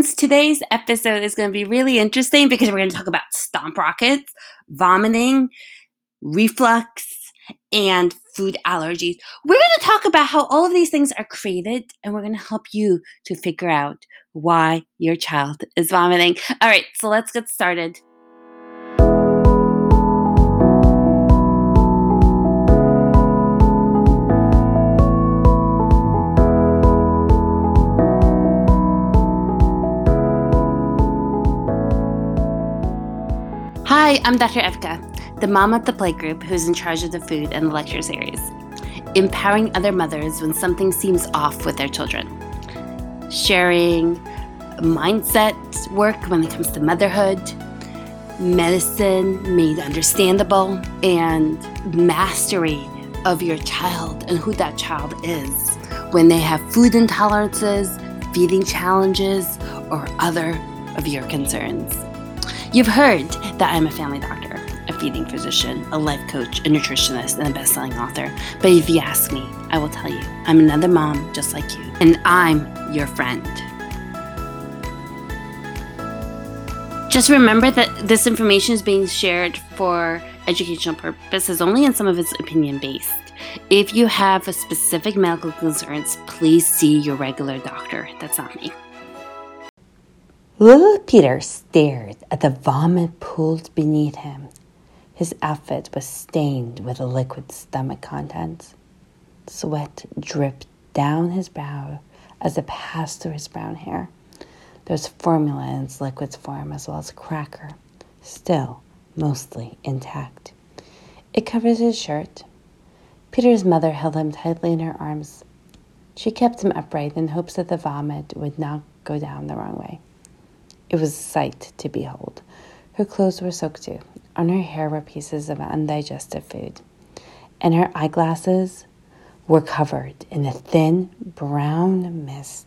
Friends. Today's episode is going to be really interesting because we're going to talk about stomp rockets, vomiting, reflux, and food allergies. We're going to talk about how all of these things are created, and we're going to help you to figure out why your child is vomiting. All right, so let's get started. Hi, I'm Dr. Evka, the mom at the playgroup who's in charge of the food and the lecture series, empowering other mothers when something seems off with their children, sharing mindset work when it comes to motherhood, medicine made understandable, and mastery of your child and who that child is when they have food intolerances, feeding challenges, or other of your concerns. You've heard that I'm a family doctor, a feeding physician, a life coach, a nutritionist, and a best-selling author. But if you ask me, I will tell you, I'm another mom just like you, and I'm your friend. Just remember that this information is being shared for educational purposes only and some of it's opinion based. If you have a specific medical concerns, please see your regular doctor. That's not me. Little Peter stared at the vomit pooled beneath him. His outfit was stained with the liquid stomach contents. Sweat dripped down his brow as it passed through his brown hair. There was formula in its liquid form as well as cracker, still mostly intact. It covered his shirt. Peter's mother held him tightly in her arms. She kept him upright in hopes that the vomit would not go down the wrong way. It was a sight to behold. Her clothes were soaked too. On her hair were pieces of undigested food, and her eyeglasses were covered in a thin brown mist.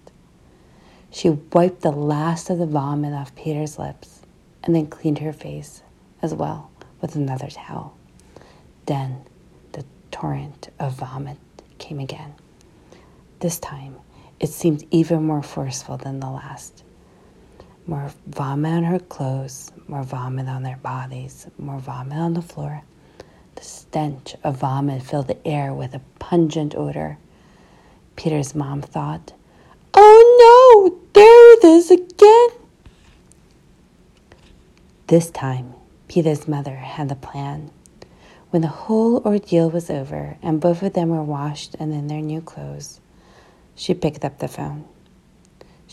She wiped the last of the vomit off Peter's lips and then cleaned her face as well with another towel. Then the torrent of vomit came again. This time it seemed even more forceful than the last. More vomit on her clothes, more vomit on their bodies, more vomit on the floor. The stench of vomit filled the air with a pungent odor. Peter's mom thought, Oh no, there it is again. This time, Peter's mother had a plan. When the whole ordeal was over and both of them were washed and in their new clothes, she picked up the phone.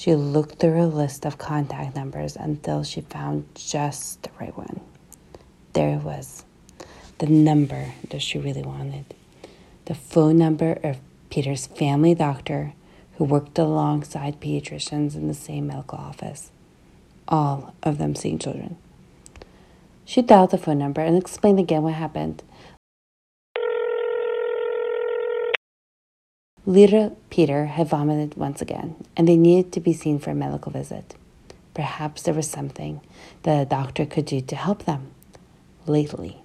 She looked through a list of contact numbers until she found just the right one. There it was, the number that she really wanted. The phone number of Peter's family doctor who worked alongside pediatricians in the same medical office, all of them seeing children. She dialed the phone number and explained again what happened. Little Peter had vomited once again, and they needed to be seen for a medical visit. Perhaps there was something that a doctor could do to help them. Lately,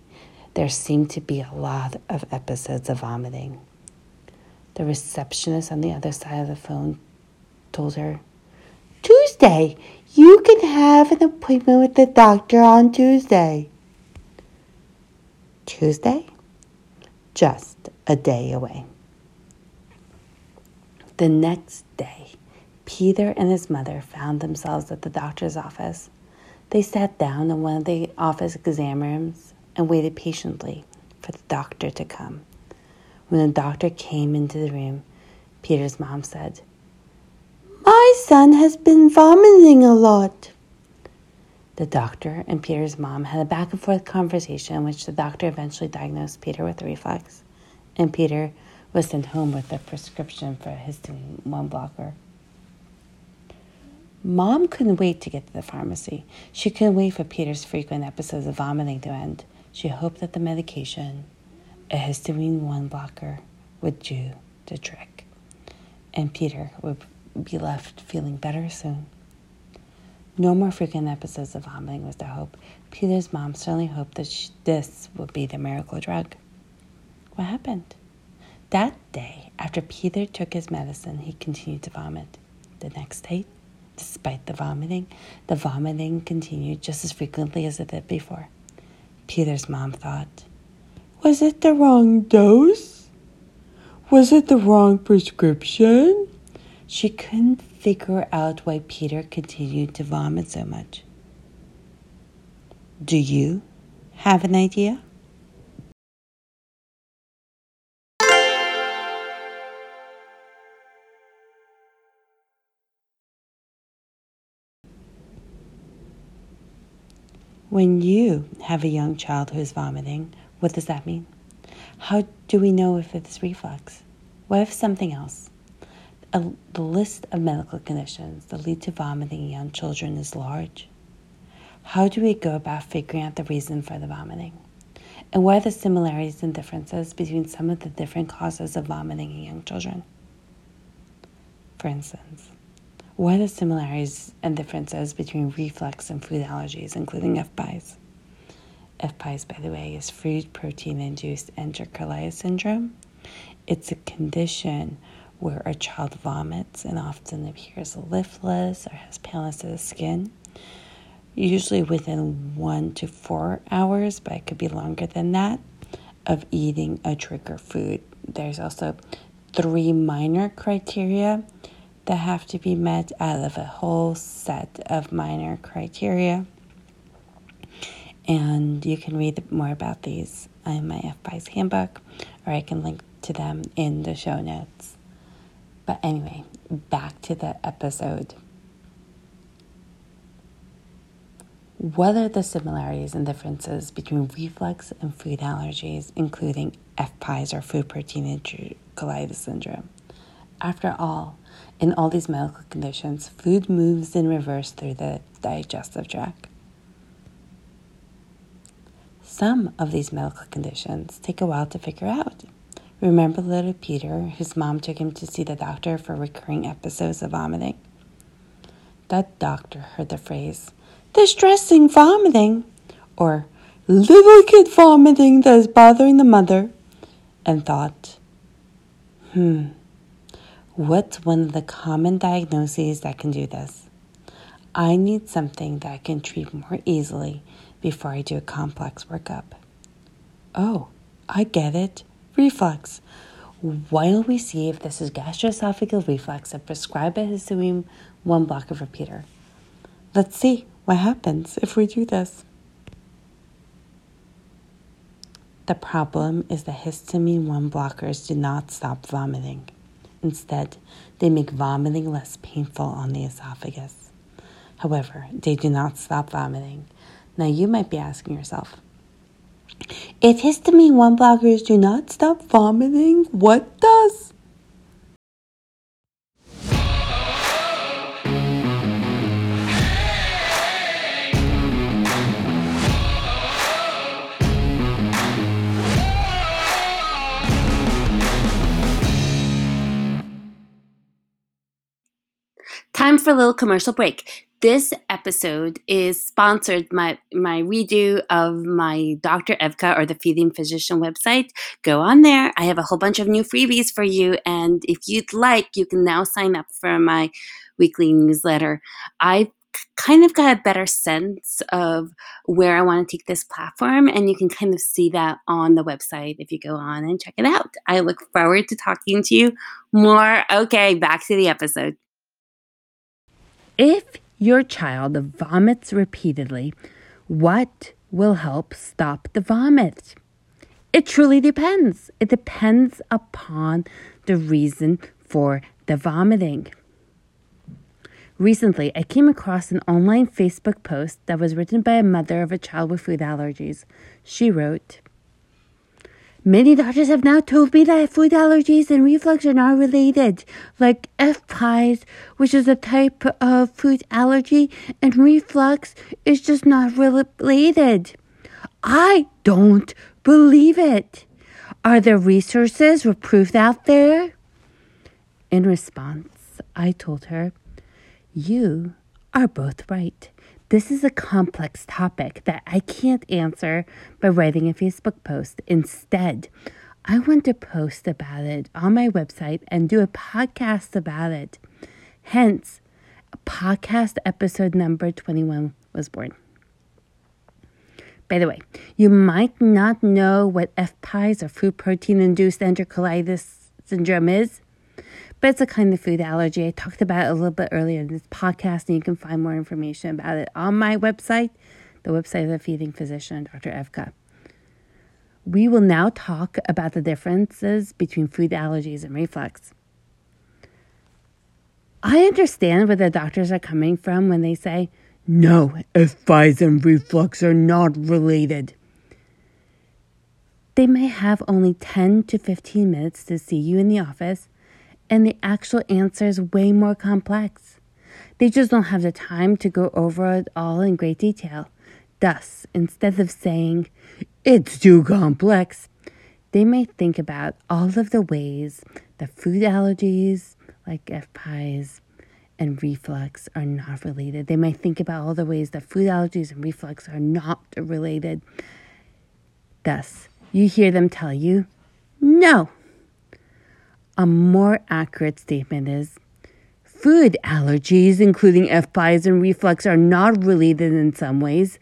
there seemed to be a lot of episodes of vomiting. The receptionist on the other side of the phone told her, Tuesday, you can have an appointment with the doctor on Tuesday. Tuesday? Just a day away. The next day, Peter and his mother found themselves at the doctor's office. They sat down in one of the office exam rooms and waited patiently for the doctor to come. When the doctor came into the room, Peter's mom said, My son has been vomiting a lot. The doctor and Peter's mom had a back and forth conversation in which the doctor eventually diagnosed Peter with a reflux, and Peter was sent home with a prescription for a histamine 1 blocker. Mom couldn't wait to get to the pharmacy. She couldn't wait for Peter's frequent episodes of vomiting to end. She hoped that the medication, a histamine 1 blocker, would do the trick. And Peter would be left feeling better soon. No more frequent episodes of vomiting was the hope. Peter's mom certainly hoped that she, this would be the miracle drug. What happened? That day, after Peter took his medicine, he continued to vomit. The next day, Despite the vomiting, the vomiting continued just as frequently as it did before. Peter's mom thought, Was it the wrong dose? Was it the wrong prescription? She couldn't figure out why Peter continued to vomit so much. Do you have an idea? When you have a young child who is vomiting, what does that mean? How do we know if it's reflux? What if something else? A, the list of medical conditions that lead to vomiting in young children is large. How do we go about figuring out the reason for the vomiting? And what are the similarities and differences between some of the different causes of vomiting in young children? For instance, what are the similarities and differences between reflux and food allergies, including FPIES? FPIES, by the way, is food protein induced enterocolitis syndrome. It's a condition where a child vomits and often appears lifeless or has paleness of the skin, usually within one to four hours, but it could be longer than that, of eating a trigger food. There's also three minor criteria that have to be met out of a whole set of minor criteria. And you can read more about these in my FPIES handbook, or I can link to them in the show notes. But anyway, back to the episode. What are the similarities and differences between reflux and food allergies, including FPIES or food protein enterocolitis syndrome? After all, in all these medical conditions, food moves in reverse through the digestive tract. Some of these medical conditions take a while to figure out. Remember little Peter, whose mom took him to see the doctor for recurring episodes of vomiting? That doctor heard the phrase, distressing vomiting, or little kid vomiting that is bothering the mother, and thought, hmm, What's one of the common diagnoses that can do this? I need something that I can treat more easily before I do a complex workup. Oh, I get it. Reflux. Why don't we see if this is gastroesophageal reflux and prescribe a histamine 1 blocker for Peter? Let's see what happens if we do this. The problem is that histamine 1 blockers do not stop vomiting. Instead, they make vomiting less painful on the esophagus. However, they do not stop vomiting. Now, you might be asking yourself, if histamine 1 blockers do not stop vomiting, what does? Time for a little commercial break. This episode is sponsored my my redo of my Dr. Evka or the Feeding Physician website. Go on there. I have a whole bunch of new freebies for you, and if you'd like, you can now sign up for my weekly newsletter. I kind of got a better sense of where I want to take this platform, and you can kind of see that on the website if you go on and check it out. I look forward to talking to you more. Okay, back to the episode. If your child vomits repeatedly, what will help stop the vomit? It truly depends. It depends upon the reason for the vomiting. Recently, I came across an online Facebook post that was written by a mother of a child with food allergies. She wrote, Many doctors have now told me that food allergies and reflux are not related, like FPIES, which is a type of food allergy, and reflux is just not related. I don't believe it. Are there resources or proof out there? In response, I told her, You are both right. This is a complex topic that I can't answer by writing a Facebook post. Instead, I want to post about it on my website and do a podcast about it. Hence, podcast episode number 21 was born. By the way, you might not know what FPIES or food protein induced enterocolitis syndrome is, but it's a kind of food allergy. I talked about it a little bit earlier in this podcast, and you can find more information about it on my website, the website of the feeding physician, Dr. Evka. We will now talk about the differences between food allergies and reflux. I understand where the doctors are coming from when they say, no, FPIES and reflux are not related. They may have only 10 to 15 minutes to see you in the office, and the actual answer is way more complex. They just don't have the time to go over it all in great detail. Thus, instead of saying, it's too complex, they may think about all of the ways that food allergies, like FPIES, and reflux are not related. They might think about all the ways that food allergies and reflux are not related. Thus, you hear them tell you, no. A more accurate statement is food allergies, including FPIES and reflux, are not related in some ways,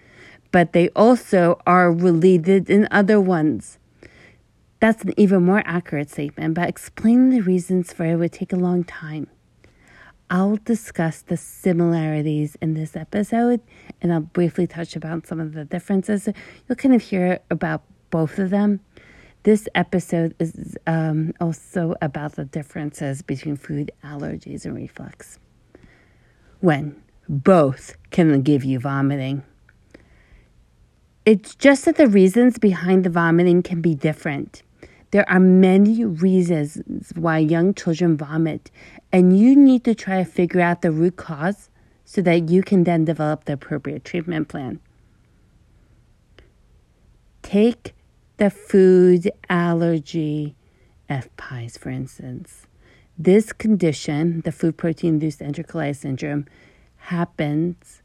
but they also are related in other ones. That's an even more accurate statement, but explaining the reasons for it would take a long time. I'll discuss the similarities in this episode and I'll briefly touch about some of the differences. You'll kind of hear about both of them. This episode is um, also about the differences between food allergies and reflux. When both can give you vomiting. It's just that the reasons behind the vomiting can be different. There are many reasons why young children vomit, and you need to try to figure out the root cause so that you can then develop the appropriate treatment plan. Take the food allergy FPIES, for instance. This condition, the food protein induced enterocolitis syndrome, happens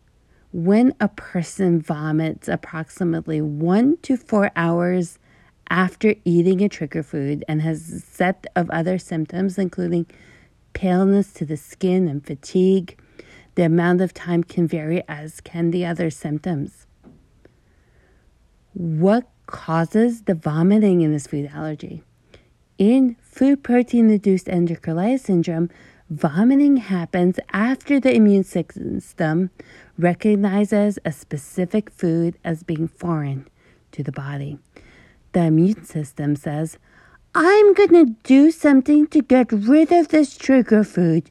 when a person vomits approximately one to four hours after eating a trigger food and has a set of other symptoms, including paleness to the skin and fatigue. The amount of time can vary, as can the other symptoms. What causes the vomiting in this food allergy? In food protein induced enterocolitis syndrome, vomiting happens after the immune system recognizes a specific food as being foreign to the body the immune system says, I'm going to do something to get rid of this trigger food.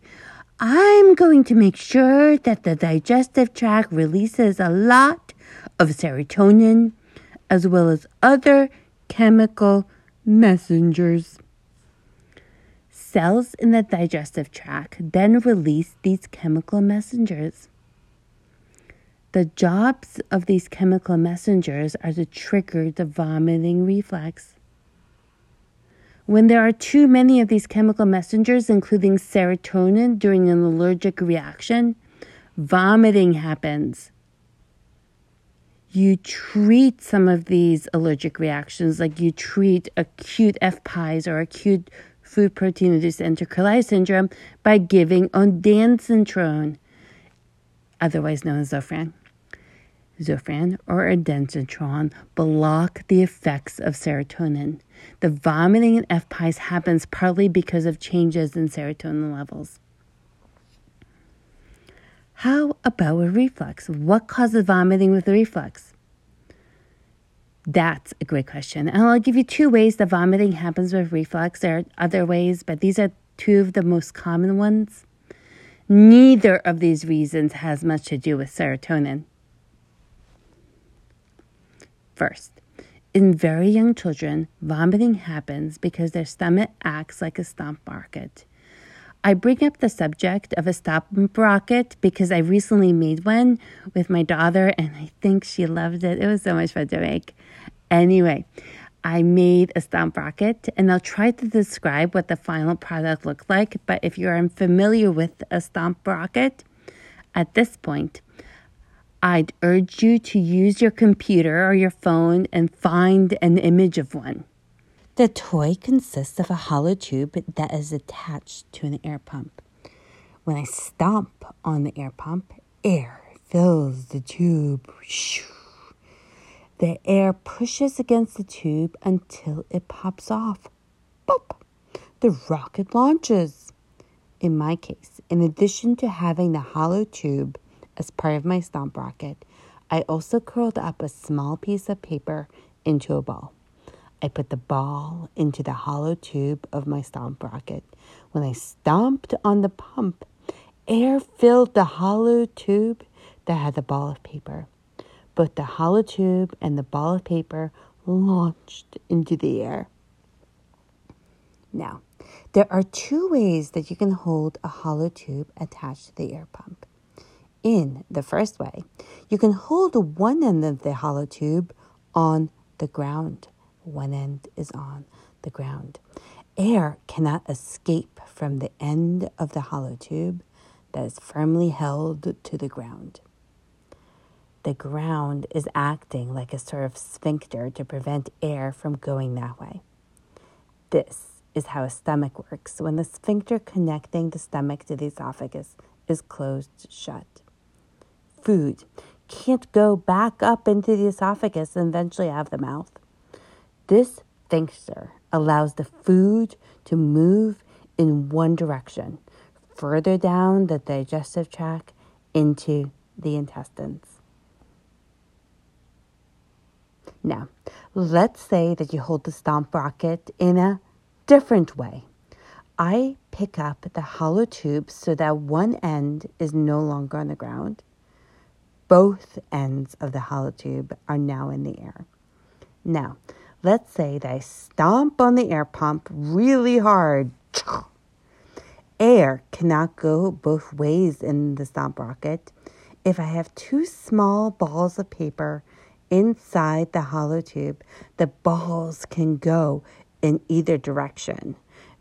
I'm going to make sure that the digestive tract releases a lot of serotonin as well as other chemical messengers. Cells in the digestive tract then release these chemical messengers. The jobs of these chemical messengers are to trigger the vomiting reflex. When there are too many of these chemical messengers, including serotonin, during an allergic reaction, vomiting happens. You treat some of these allergic reactions like you treat acute FPIES or acute food protein induced enterocolitis syndrome by giving ondansetron otherwise known as Zofran. Zofran or ondansetron block the effects of serotonin. The vomiting in FPIES happens partly because of changes in serotonin levels. How about with reflux? What causes vomiting with reflux? That's a great question. And I'll give you two ways that vomiting happens with reflux. There are other ways, but these are two of the most common ones. Neither of these reasons has much to do with serotonin. First, in very young children, vomiting happens because their stomach acts like a stomp rocket. I bring up the subject of a stomp rocket because I recently made one with my daughter and I think she loved it. It was so much fun to make. Anyway, I made a stomp rocket and I'll try to describe what the final product looked like. But if you're unfamiliar with a stomp rocket, at this point, I'd urge you to use your computer or your phone and find an image of one. The toy consists of a hollow tube that is attached to an air pump. When I stomp on the air pump, air fills the tube. The air pushes against the tube until it pops off. Pop! The rocket launches. In my case, in addition to having the hollow tube as part of my stomp rocket, I also curled up a small piece of paper into a ball. I put the ball into the hollow tube of my stomp rocket. When I stomped on the pump, air filled the hollow tube that had the ball of paper. Both the hollow tube and the ball of paper launched into the air. Now, there are two ways that you can hold a hollow tube attached to the air pump. In the first way, you can hold one end of the hollow tube on the ground. One end is on the ground. Air cannot escape from the end of the hollow tube that is firmly held to the ground. The ground is acting like a sort of sphincter to prevent air from going that way. This is how a stomach works when the sphincter connecting the stomach to the esophagus is closed shut. Food can't go back up into the esophagus and eventually out of the mouth. This sphincter allows the food to move in one direction, further down the digestive tract into the intestines. Now, let's say that you hold the stomp rocket in a different way. I pick up the hollow tube so that one end is no longer on the ground. Both ends of the hollow tube are now in the air. Now, let's say I stomp on the air pump really hard. Air cannot go both ways in the stomp rocket. If I have two small balls of paper inside the hollow tube, the balls can go in either direction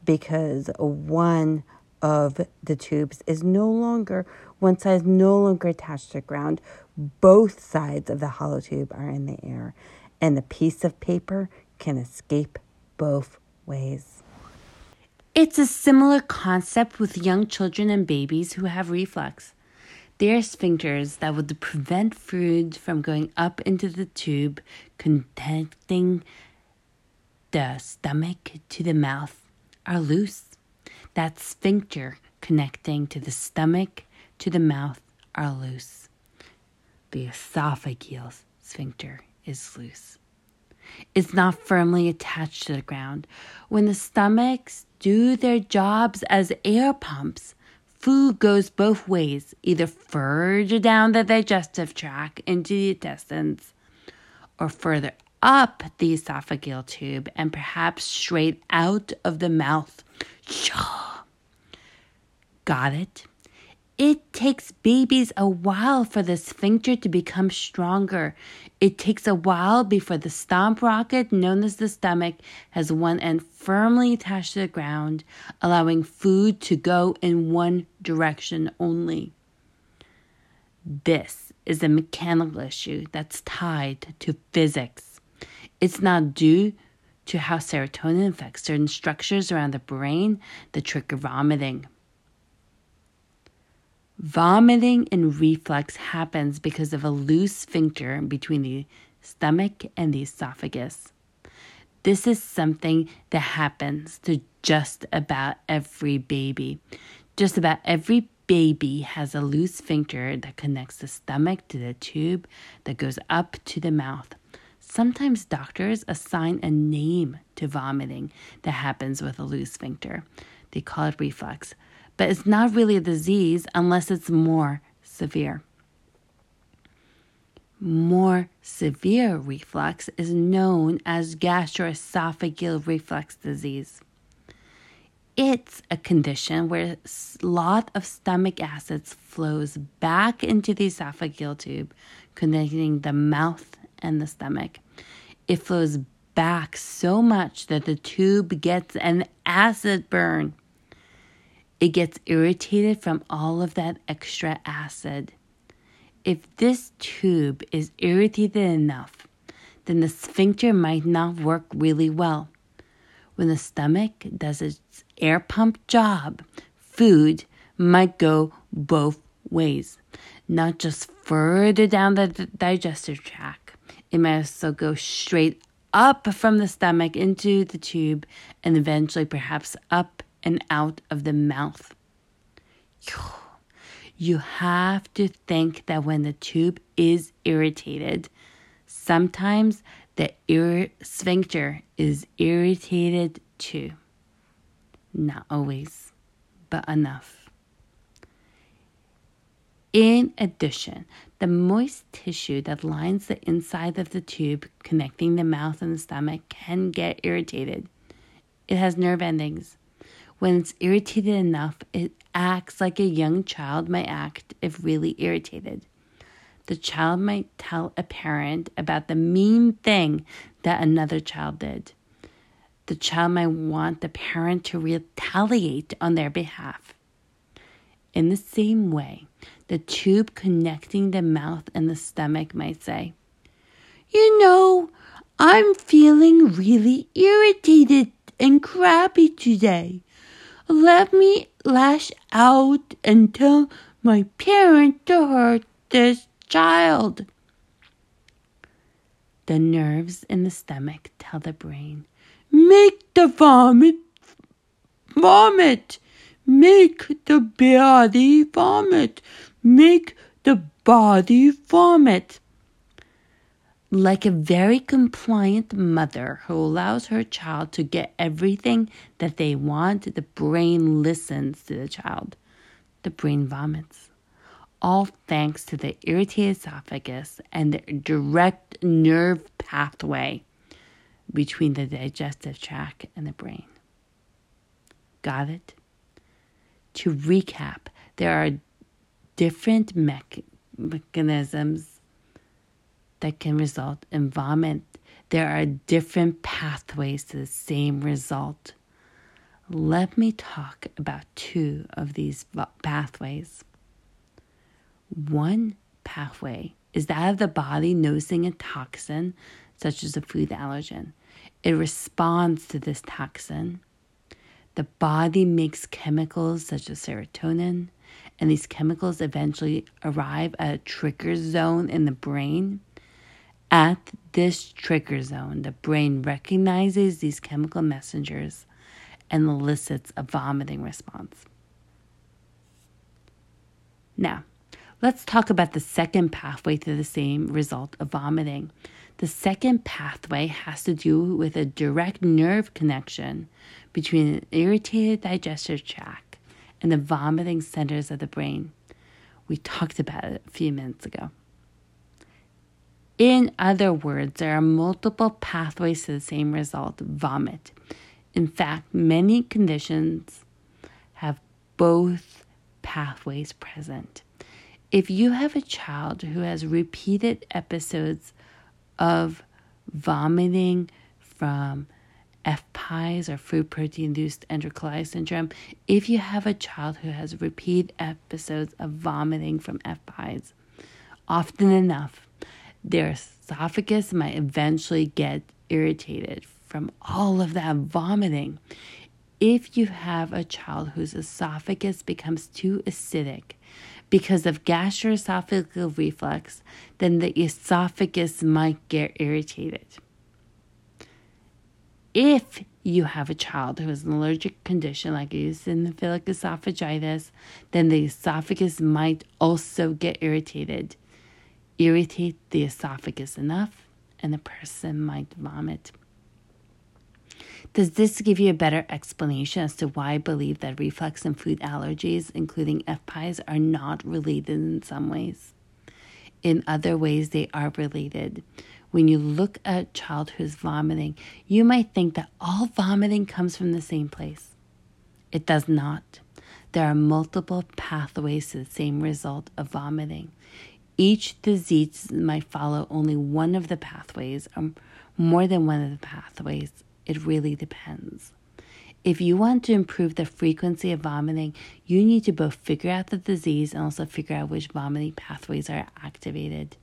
because one of the tubes is no longer, one side is no longer attached to the ground. Both sides of the hollow tube are in the air, and the piece of paper can escape both ways. It's a similar concept with young children and babies who have reflux. Their sphincters that would prevent food from going up into the tube connecting the stomach to the mouth are loose. That sphincter connecting to the stomach to the mouth are loose. The esophageal sphincter is loose. It's not firmly attached to the ground. When the stomachs do their jobs as air pumps, food goes both ways, either further down the digestive tract into the intestines or further up the esophageal tube and perhaps straight out of the mouth. Got it? It takes babies a while for the sphincter to become stronger. It takes a while before the stomp rocket, known as the stomach, has one end firmly attached to the ground, allowing food to go in one direction only. This is a mechanical issue that's tied to physics. It's not due to how serotonin affects certain structures around the brain that trigger vomiting. Vomiting and reflux happens because of a loose sphincter between the stomach and the esophagus. This is something that happens to just about every baby. Just about every baby has a loose sphincter that connects the stomach to the tube that goes up to the mouth. Sometimes doctors assign a name to vomiting that happens with a loose sphincter. They call it reflux but it's not really a disease unless it's more severe. More severe reflux is known as gastroesophageal reflux disease. It's a condition where a lot of stomach acids flows back into the esophageal tube, connecting the mouth and the stomach. It flows back so much that the tube gets an acid burn. It gets irritated from all of that extra acid. If this tube is irritated enough, then the sphincter might not work really well. When the stomach does its air pump job, food might go both ways, not just further down the digestive tract. It might also go straight up from the stomach into the tube and eventually perhaps up and out of the mouth. You have to think that when the tube is irritated, sometimes the ir- sphincter is irritated too. Not always, but enough. In addition, the moist tissue that lines the inside of the tube connecting the mouth and the stomach can get irritated. It has nerve endings. When it's irritated enough, it acts like a young child might act if really irritated. The child might tell a parent about the mean thing that another child did. The child might want the parent to retaliate on their behalf. In the same way, the tube connecting the mouth and the stomach might say, You know, I'm feeling really irritated and crabby today. Let me lash out and tell my parents to hurt this child. The nerves in the stomach tell the brain, Make the vomit vomit. Make the body vomit. Make the body vomit. Like a very compliant mother who allows her child to get everything that they want, the brain listens to the child. The brain vomits. All thanks to the irritated esophagus and the direct nerve pathway between the digestive tract and the brain. Got it? To recap, there are different me- mechanisms that can result in vomit. There are different pathways to the same result. Let me talk about two of these pathways. One pathway is that of the body noticing a toxin, such as a food allergen. It responds to this toxin the body makes chemicals such as serotonin, and these chemicals eventually arrive at a trigger zone in the brain. At this trigger zone, the brain recognizes these chemical messengers and elicits a vomiting response. Now, let's talk about the second pathway to the same result of vomiting. The second pathway has to do with a direct nerve connection between an irritated digestive tract and the vomiting centers of the brain. We talked about it a few minutes ago. In other words, there are multiple pathways to the same result vomit. In fact, many conditions have both pathways present. If you have a child who has repeated episodes of vomiting from FPIES or food protein induced enterocolitis syndrome, if you have a child who has repeat episodes of vomiting from FPIES, often enough, their esophagus might eventually get irritated from all of that vomiting. If you have a child whose esophagus becomes too acidic because of gastroesophageal reflux, then the esophagus might get irritated. If you have a child who has an allergic condition like eosinophilic esophagitis, then the esophagus might also get irritated. Irritate the esophagus enough, and the person might vomit. Does this give you a better explanation as to why I believe that reflux and food allergies, including FPIES, are not related in some ways? In other ways, they are related. When you look at a child who's vomiting, you might think that all vomiting comes from the same place. It does not. There are multiple pathways to the same result of vomiting. Each disease might follow only one of the pathways or more than one of the pathways. It really depends. If you want to improve the frequency of vomiting, you need to both figure out the disease and also figure out which vomiting pathways are activated.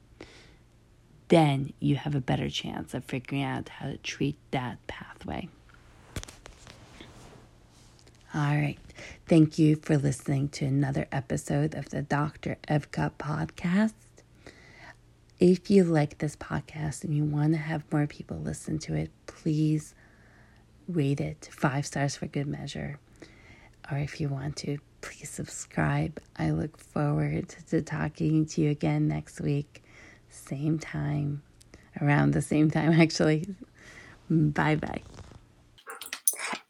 Then you have a better chance of figuring out how to treat that pathway. All right. Thank you for listening to another episode of the Dr. Evka podcast. If you like this podcast and you want to have more people listen to it, please rate it five stars for good measure. Or if you want to, please subscribe. I look forward to talking to you again next week, same time, around the same time, actually. Bye bye.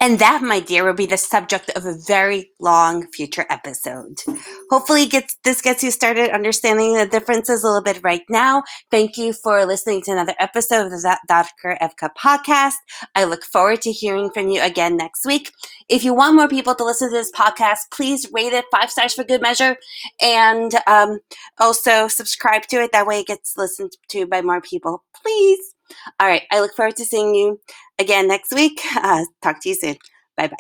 And that, my dear, will be the subject of a very long future episode. Hopefully, gets this gets you started understanding the differences a little bit right now. Thank you for listening to another episode of the Dr. Evka podcast. I look forward to hearing from you again next week. If you want more people to listen to this podcast, please rate it five stars for good measure, and um, also subscribe to it. That way, it gets listened to by more people. Please. All right. I look forward to seeing you again next week. Uh, talk to you soon. Bye bye.